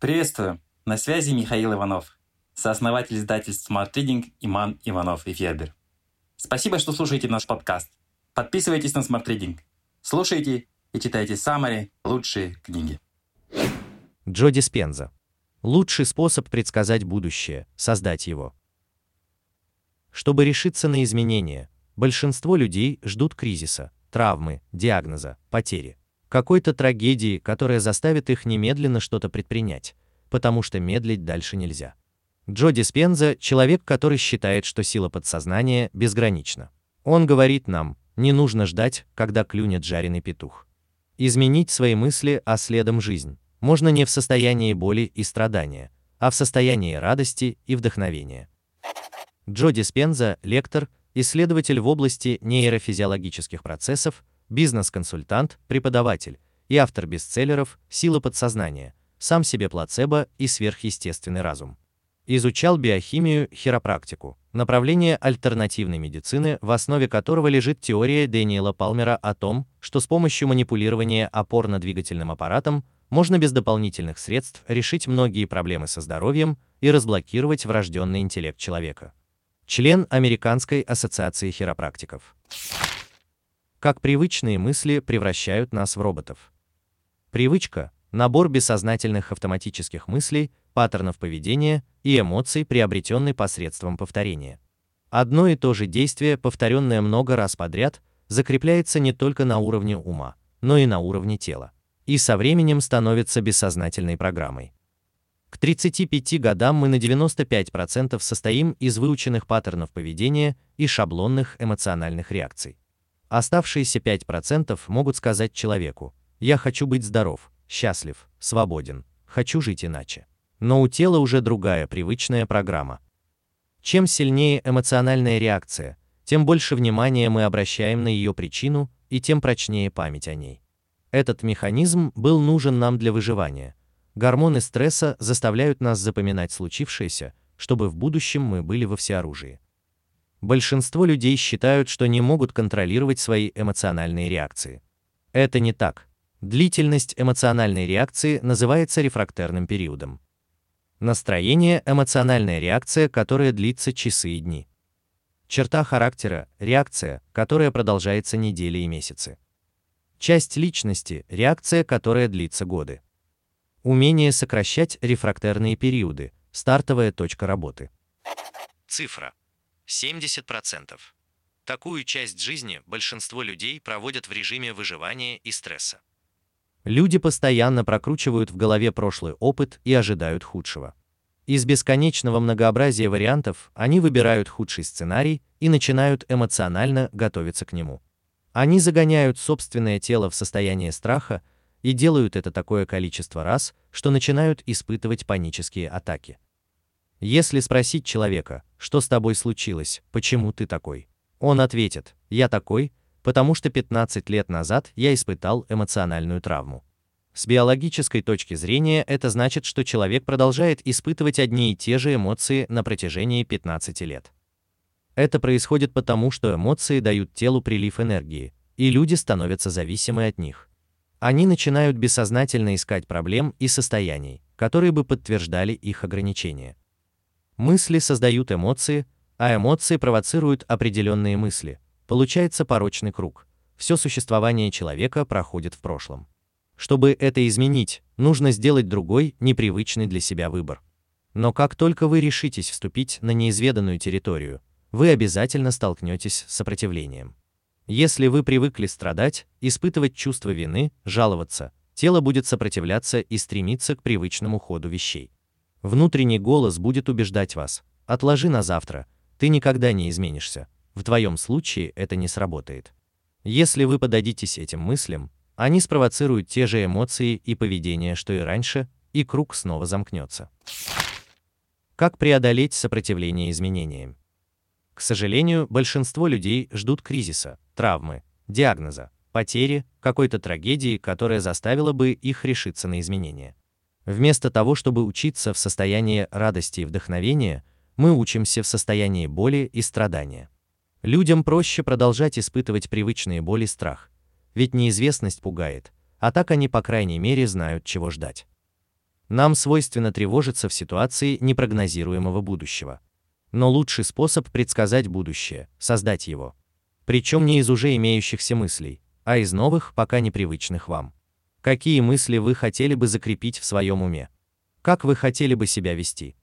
Приветствую! На связи Михаил Иванов, сооснователь издательств Smart Reading Иман Иванов и Федер. Спасибо, что слушаете наш подкаст. Подписывайтесь на Smart Reading. Слушайте и читайте самые лучшие книги. Джо Диспенза. Лучший способ предсказать будущее – создать его. Чтобы решиться на изменения, большинство людей ждут кризиса, травмы, диагноза, потери. Какой-то трагедии, которая заставит их немедленно что-то предпринять, потому что медлить дальше нельзя. Джо Диспенза – человек, который считает, что сила подсознания безгранична. Он говорит нам, не нужно ждать, когда клюнет жареный петух. Изменить свои мысли, а следом жизнь, можно не в состоянии боли и страдания, а в состоянии радости и вдохновения. Джо Диспенза – лектор, исследователь в области нейрофизиологических процессов, бизнес-консультант, преподаватель и автор бестселлеров «Сила подсознания», «Сам себе плацебо» и «Сверхъестественный разум». Изучал биохимию, хиропрактику, направление альтернативной медицины, в основе которого лежит теория Дэниела Палмера о том, что с помощью манипулирования опорно-двигательным аппаратом можно без дополнительных средств решить многие проблемы со здоровьем и разблокировать врожденный интеллект человека. Член Американской ассоциации хиропрактиков. Как привычные мысли превращают нас в роботов. Привычка – набор бессознательных автоматических мыслей, паттернов поведения и эмоций, приобретенный посредством повторения. Одно и то же действие, повторенное много раз подряд, закрепляется не только на уровне ума, но и на уровне тела, и со временем становится бессознательной программой. К 35 годам мы на 95% состоим из выученных паттернов поведения и шаблонных эмоциональных реакций. Оставшиеся 5% могут сказать человеку «Я хочу быть здоров, счастлив, свободен, хочу жить иначе». Но у тела уже другая привычная программа. Чем сильнее эмоциональная реакция, тем больше внимания мы обращаем на ее причину и тем прочнее память о ней. Этот механизм был нужен нам для выживания, Гормоны стресса заставляют нас запоминать случившееся, чтобы в будущем мы были во всеоружии. Большинство людей считают, что не могут контролировать свои эмоциональные реакции. Это не так. Длительность эмоциональной реакции называется рефрактерным периодом. Настроение – эмоциональная реакция, которая длится часы и дни. Черта характера – реакция, которая продолжается недели и месяцы. Часть личности – реакция, которая длится годы. Умение сокращать рефрактерные периоды. Стартовая точка работы. Цифра. 70%. Такую часть жизни большинство людей проводят в режиме выживания и стресса. Люди постоянно прокручивают в голове прошлый опыт и ожидают худшего. Из бесконечного многообразия вариантов они выбирают худший сценарий и начинают эмоционально готовиться к нему. Они загоняют собственное тело в состояние страха и делают это такое количество раз, что начинают испытывать панические атаки. Если спросить человека, что с тобой случилось, почему ты такой, он ответит, я такой, потому что 15 лет назад я испытал эмоциональную травму. С биологической точки зрения это значит, что человек продолжает испытывать одни и те же эмоции на протяжении 15 лет. Это происходит потому, что эмоции дают телу прилив энергии, и люди становятся зависимы от них. Они начинают бессознательно искать проблем и состояний, которые бы подтверждали их ограничения. Мысли создают эмоции, а эмоции провоцируют определенные мысли. Получается порочный круг. Все существование человека проходит в прошлом. Чтобы это изменить, нужно сделать другой, непривычный для себя выбор. Но как только вы решитесь вступить на неизведанную территорию, вы обязательно столкнетесь с сопротивлением. Если вы привыкли страдать, испытывать чувство вины, жаловаться, тело будет сопротивляться и стремиться к привычному ходу вещей. Внутренний голос будет убеждать вас: "Отложи на завтра, ты никогда не изменишься". В твоем случае это не сработает. Если вы подадитесь этим мыслям, они спровоцируют те же эмоции и поведение, что и раньше, и круг снова замкнется. Как преодолеть сопротивление изменениям? К сожалению, большинство людей ждут кризиса, травмы, диагноза, потери, какой-то трагедии, которая заставила бы их решиться на изменения. Вместо того, чтобы учиться в состоянии радости и вдохновения, мы учимся в состоянии боли и страдания. Людям проще продолжать испытывать привычные боли и страх, ведь неизвестность пугает, а так они по крайней мере знают, чего ждать. Нам свойственно тревожиться в ситуации непрогнозируемого будущего. Но лучший способ предсказать будущее – создать его. Причем не из уже имеющихся мыслей, а из новых, пока непривычных вам. Какие мысли вы хотели бы закрепить в своем уме? Как вы хотели бы себя вести?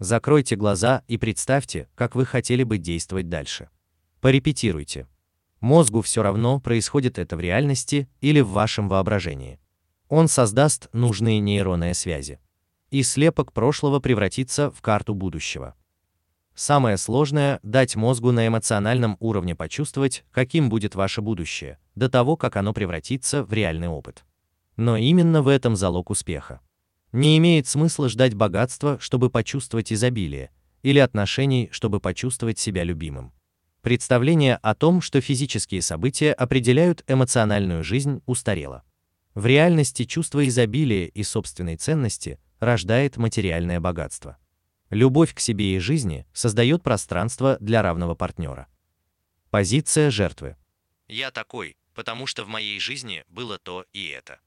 Закройте глаза и представьте, как вы хотели бы действовать дальше. Порепетируйте. Мозгу все равно, происходит это в реальности или в вашем воображении. Он создаст нужные нейронные связи. И слепок прошлого превратится в карту будущего. Самое сложное – дать мозгу на эмоциональном уровне почувствовать, каким будет ваше будущее, до того, как оно превратится в реальный опыт. Но именно в этом залог успеха. Не имеет смысла ждать богатства, чтобы почувствовать изобилие, или отношений, чтобы почувствовать себя любимым. Представление о том, что физические события определяют эмоциональную жизнь, устарело. В реальности чувство изобилия и собственной ценности рождает материальное богатство. Любовь к себе и жизни создает пространство для равного партнера. Позиция жертвы. Я такой, потому что в моей жизни было то и это.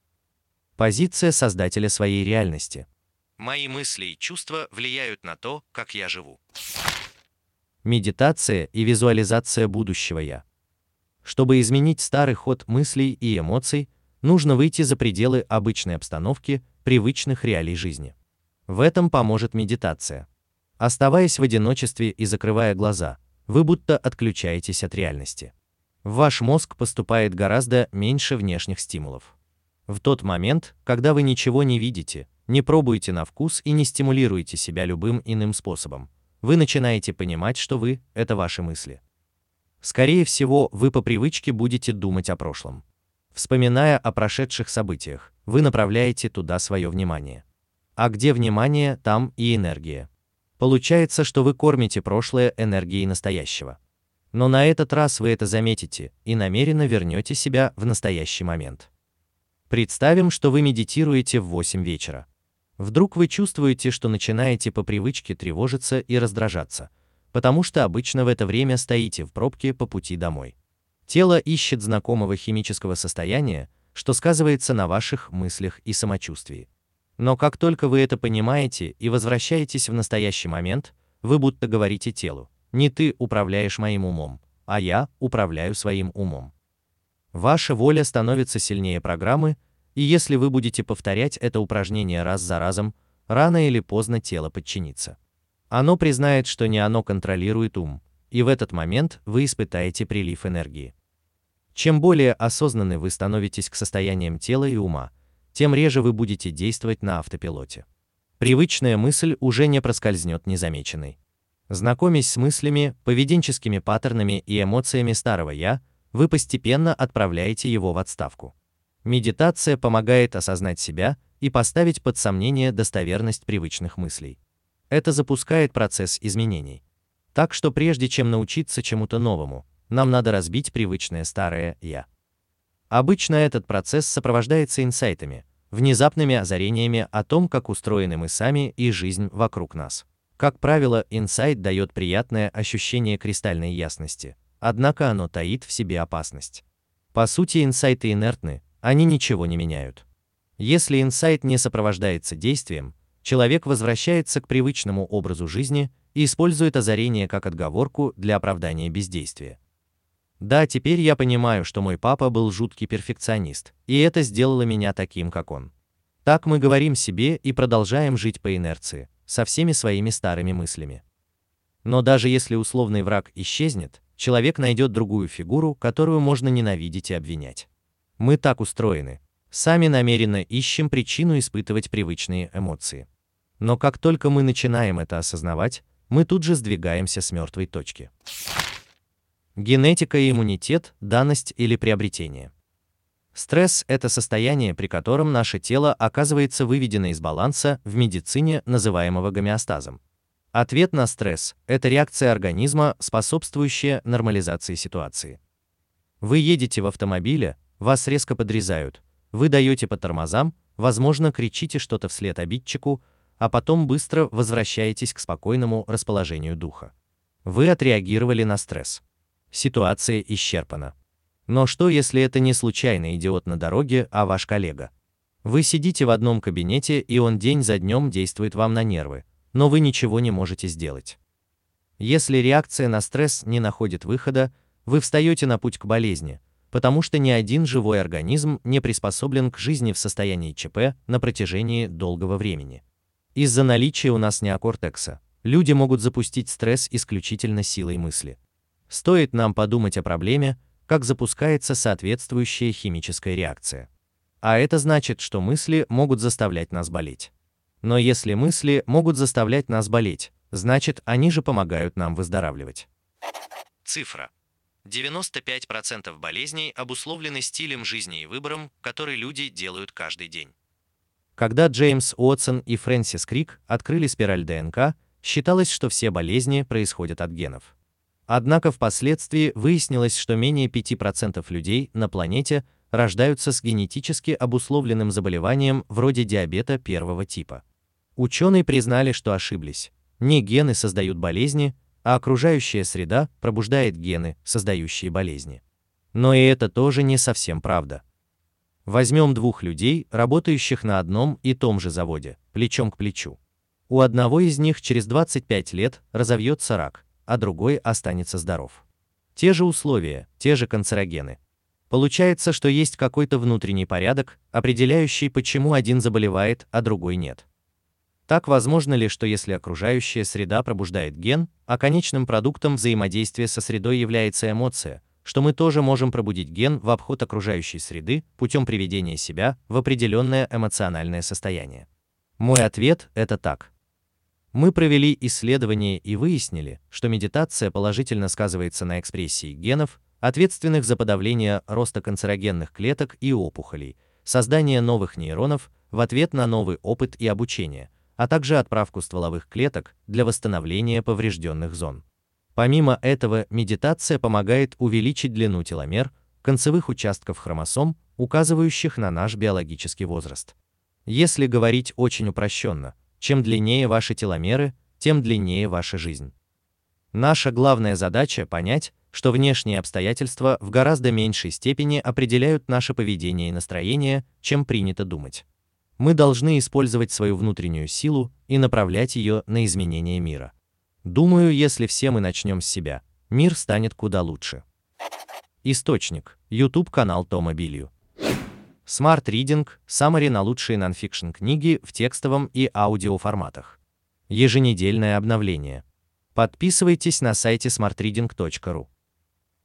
Позиция создателя своей реальности. Мои мысли и чувства влияют на то, как я живу. Медитация и визуализация будущего я. Чтобы изменить старый ход мыслей и эмоций, нужно выйти за пределы обычной обстановки, привычных реалий жизни. В этом поможет медитация. Оставаясь в одиночестве и закрывая глаза, вы будто отключаетесь от реальности. В ваш мозг поступает гораздо меньше внешних стимулов. В тот момент, когда вы ничего не видите, не пробуете на вкус и не стимулируете себя любым иным способом, вы начинаете понимать, что вы – это ваши мысли. Скорее всего, вы по привычке будете думать о прошлом. Вспоминая о прошедших событиях, вы направляете туда свое внимание. А где внимание, там и энергия. Получается, что вы кормите прошлое энергией настоящего. Но на этот раз вы это заметите и намеренно вернете себя в настоящий момент. Представим, что вы медитируете в 8 вечера. Вдруг вы чувствуете, что начинаете по привычке тревожиться и раздражаться, потому что обычно в это время стоите в пробке по пути домой. Тело ищет знакомого химического состояния, что сказывается на ваших мыслях и самочувствии. Но как только вы это понимаете и возвращаетесь в настоящий момент, вы будто говорите телу, не ты управляешь моим умом, а я управляю своим умом. Ваша воля становится сильнее программы, и если вы будете повторять это упражнение раз за разом, рано или поздно тело подчинится. Оно признает, что не оно контролирует ум, и в этот момент вы испытаете прилив энергии. Чем более осознанны вы становитесь к состояниям тела и ума, тем реже вы будете действовать на автопилоте. Привычная мысль уже не проскользнет незамеченной. Знакомясь с мыслями, поведенческими паттернами и эмоциями старого «я», вы постепенно отправляете его в отставку. Медитация помогает осознать себя и поставить под сомнение достоверность привычных мыслей. Это запускает процесс изменений. Так что прежде чем научиться чему-то новому, нам надо разбить привычное старое «я». Обычно этот процесс сопровождается инсайтами, внезапными озарениями о том, как устроены мы сами и жизнь вокруг нас. Как правило, инсайт дает приятное ощущение кристальной ясности, однако оно таит в себе опасность. По сути, инсайты инертны, они ничего не меняют. Если инсайт не сопровождается действием, человек возвращается к привычному образу жизни и использует озарение как отговорку для оправдания бездействия. Да, теперь я понимаю, что мой папа был жуткий перфекционист, и это сделало меня таким, как он. Так мы говорим себе и продолжаем жить по инерции, со всеми своими старыми мыслями. Но даже если условный враг исчезнет, человек найдет другую фигуру, которую можно ненавидеть и обвинять. Мы так устроены. Сами намеренно ищем причину испытывать привычные эмоции. Но как только мы начинаем это осознавать, мы тут же сдвигаемся с мертвой точки. Генетика и иммунитет, данность или приобретение. Стресс – это состояние, при котором наше тело оказывается выведено из баланса в медицине, называемого гомеостазом. Ответ на стресс – это реакция организма, способствующая нормализации ситуации. Вы едете в автомобиле, вас резко подрезают, вы даете по тормозам, возможно, кричите что-то вслед обидчику, а потом быстро возвращаетесь к спокойному расположению духа. Вы отреагировали на стресс. Ситуация исчерпана. Но что, если это не случайный идиот на дороге, а ваш коллега? Вы сидите в одном кабинете, и он день за днем действует вам на нервы, но вы ничего не можете сделать. Если реакция на стресс не находит выхода, вы встаете на путь к болезни, потому что ни один живой организм не приспособлен к жизни в состоянии ЧП на протяжении долгого времени. Из-за наличия у нас неокортекса люди могут запустить стресс исключительно силой мысли. Стоит нам подумать о проблеме, как запускается соответствующая химическая реакция. А это значит, что мысли могут заставлять нас болеть. Но если мысли могут заставлять нас болеть, значит, они же помогают нам выздоравливать. Цифра. 95% болезней обусловлены стилем жизни и выбором, который люди делают каждый день. Когда Джеймс Уотсон и Фрэнсис Крик открыли спираль ДНК, считалось, что все болезни происходят от генов. Однако впоследствии выяснилось, что менее 5% людей на планете рождаются с генетически обусловленным заболеванием вроде диабета первого типа. Ученые признали, что ошиблись. Не гены создают болезни, а окружающая среда пробуждает гены, создающие болезни. Но и это тоже не совсем правда. Возьмем двух людей, работающих на одном и том же заводе, плечом к плечу. У одного из них через 25 лет разовьется рак, а другой останется здоров. Те же условия, те же канцерогены. Получается, что есть какой-то внутренний порядок, определяющий, почему один заболевает, а другой нет. Так возможно ли, что если окружающая среда пробуждает ген, а конечным продуктом взаимодействия со средой является эмоция, что мы тоже можем пробудить ген в обход окружающей среды путем приведения себя в определенное эмоциональное состояние? Мой ответ – это так. Мы провели исследование и выяснили, что медитация положительно сказывается на экспрессии генов, ответственных за подавление роста канцерогенных клеток и опухолей, создание новых нейронов в ответ на новый опыт и обучение – а также отправку стволовых клеток для восстановления поврежденных зон. Помимо этого, медитация помогает увеличить длину теломер, концевых участков хромосом, указывающих на наш биологический возраст. Если говорить очень упрощенно, чем длиннее ваши теломеры, тем длиннее ваша жизнь. Наша главная задача – понять, что внешние обстоятельства в гораздо меньшей степени определяют наше поведение и настроение, чем принято думать мы должны использовать свою внутреннюю силу и направлять ее на изменение мира. Думаю, если все мы начнем с себя, мир станет куда лучше. Источник. YouTube канал Тома Билью. Smart Reading – саммари на лучшие нонфикшн книги в текстовом и аудиоформатах. Еженедельное обновление. Подписывайтесь на сайте smartreading.ru.